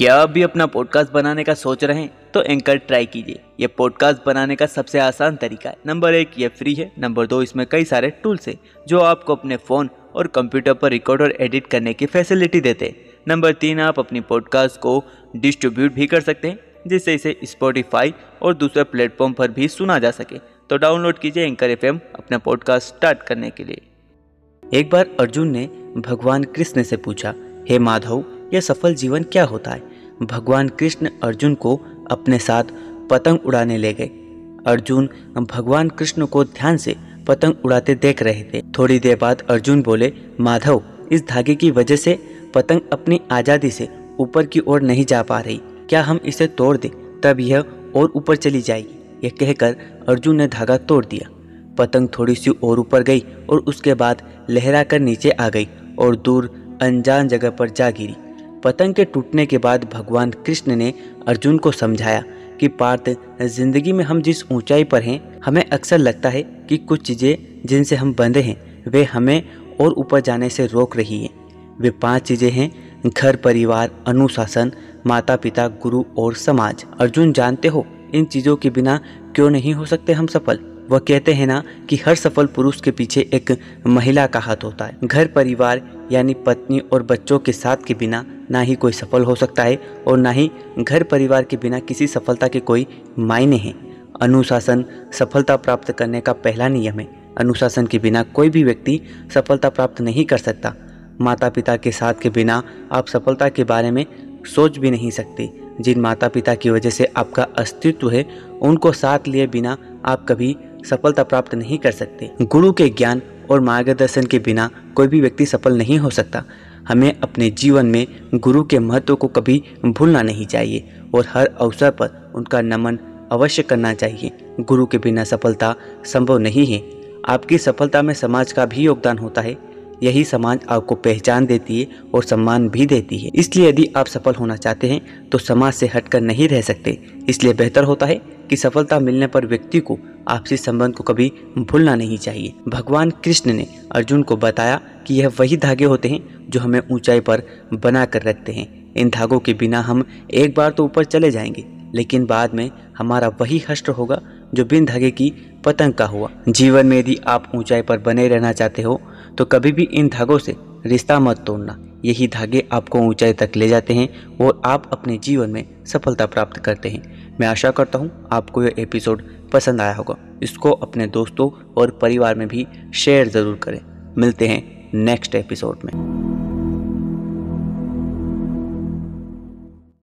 क्या आप भी अपना पॉडकास्ट बनाने का सोच रहे हैं तो एंकर ट्राई कीजिए। ये पॉडकास्ट बनाने का सबसे आसान तरीका है। नंबर एक, ये फ्री है। नंबर दो, इसमें कई सारे टूल्स हैं, जो आपको अपने फ़ोन और कंप्यूटर पर रिकॉर्ड और एडिट करने की फैसिलिटी देते हैं। नंबर तीन, आप अपनी पॉडकास्ट को डिस्ट्रीब्यूट भी कर सकते हैं, जिससे इसे स्पॉटिफाई और दूसरे प्लेटफॉर्म पर भी सुना जा सके। तो डाउनलोड कीजिए एंकर एफएम अपना पॉडकास्ट स्टार्ट करने के लिए। एक बार अर्जुन ने भगवान कृष्ण से पूछा, हे माधव, यह सफल जीवन क्या होता है? भगवान कृष्ण अर्जुन को अपने साथ पतंग उड़ाने ले गए। अर्जुन भगवान कृष्ण को ध्यान से पतंग उड़ाते देख रहे थे। थोड़ी देर बाद अर्जुन बोले, माधव, इस धागे की वजह से पतंग अपनी आज़ादी से ऊपर की ओर नहीं जा पा रही। क्या हम इसे तोड़ दें, तब यह और ऊपर चली जाएगी? यह कहकर अर्जुन ने धागा तोड़ दिया। पतंग थोड़ी सी और ऊपर गई और उसके बाद लहरा कर नीचे आ गई और दूर अनजान जगह पर जा गिरी। पतंग के टूटने के बाद भगवान कृष्ण ने अर्जुन को समझाया कि पार्थ, ज़िंदगी में हम जिस ऊंचाई पर हैं, हमें अक्सर लगता है कि कुछ चीज़ें जिनसे हम बंधे हैं, वे हमें और ऊपर जाने से रोक रही हैं। वे पाँच चीज़ें हैं, घर, परिवार, अनुशासन माता पिता गुरु और समाज। अर्जुन जानते हो, इन चीज़ों के बिना क्यों नहीं हो सकते हम सफल? वह कहते हैं ना कि हर सफल पुरुष के पीछे एक महिला का हाथ होता है। घर, परिवार, यानी पत्नी और बच्चों के साथ के बिना ना ही कोई सफल हो सकता है और ना ही घर परिवार के बिना किसी सफलता के कोई मायने हैं। अनुशासन सफलता प्राप्त करने का पहला नियम है। अनुशासन के बिना कोई भी व्यक्ति सफलता प्राप्त नहीं कर सकता। माता पिता के साथ के बिना आप सफलता के बारे में सोच भी नहीं सकते। जिन माता पिता की वजह से आपका अस्तित्व है, उनको साथ लिए बिना आप कभी सफलता प्राप्त नहीं कर सकते। गुरु के ज्ञान और मार्गदर्शन के बिना कोई भी व्यक्ति सफल नहीं हो सकता। हमें अपने जीवन में गुरु के महत्व को कभी भूलना नहीं चाहिए और हर अवसर पर उनका नमन अवश्य करना चाहिए। गुरु के बिना सफलता संभव नहीं है। आपकी सफलता में समाज का भी योगदान होता है। यही समाज आपको पहचान देती है और सम्मान भी देती है। इसलिए यदि आप सफल होना चाहते हैं तो समाज से हटकर नहीं रह सकते। इसलिए बेहतर होता है कि सफलता मिलने पर व्यक्ति को आपसी संबंध को कभी भूलना नहीं चाहिए। भगवान कृष्ण ने अर्जुन को बताया कि यह वही धागे होते हैं जो हमें ऊंचाई पर बना कर रखते हैं। इन धागों के बिना हम एक बार तो ऊपर चले जाएँगे, लेकिन बाद में हमारा वही हष्ट होगा जो बिन धागे की पतंग का हुआ। जीवन में यदि आप ऊंचाई पर बने रहना चाहते हो तो कभी भी इन धागों से रिश्ता मत तोड़ना। यही धागे आपको ऊंचाई तक ले जाते हैं और आप अपने जीवन में सफलता प्राप्त करते हैं। मैं आशा करता हूँ आपको यह एपिसोड पसंद आया होगा। इसको अपने दोस्तों और परिवार में भी शेयर ज़रूर करें। मिलते हैं नेक्स्ट एपिसोड में।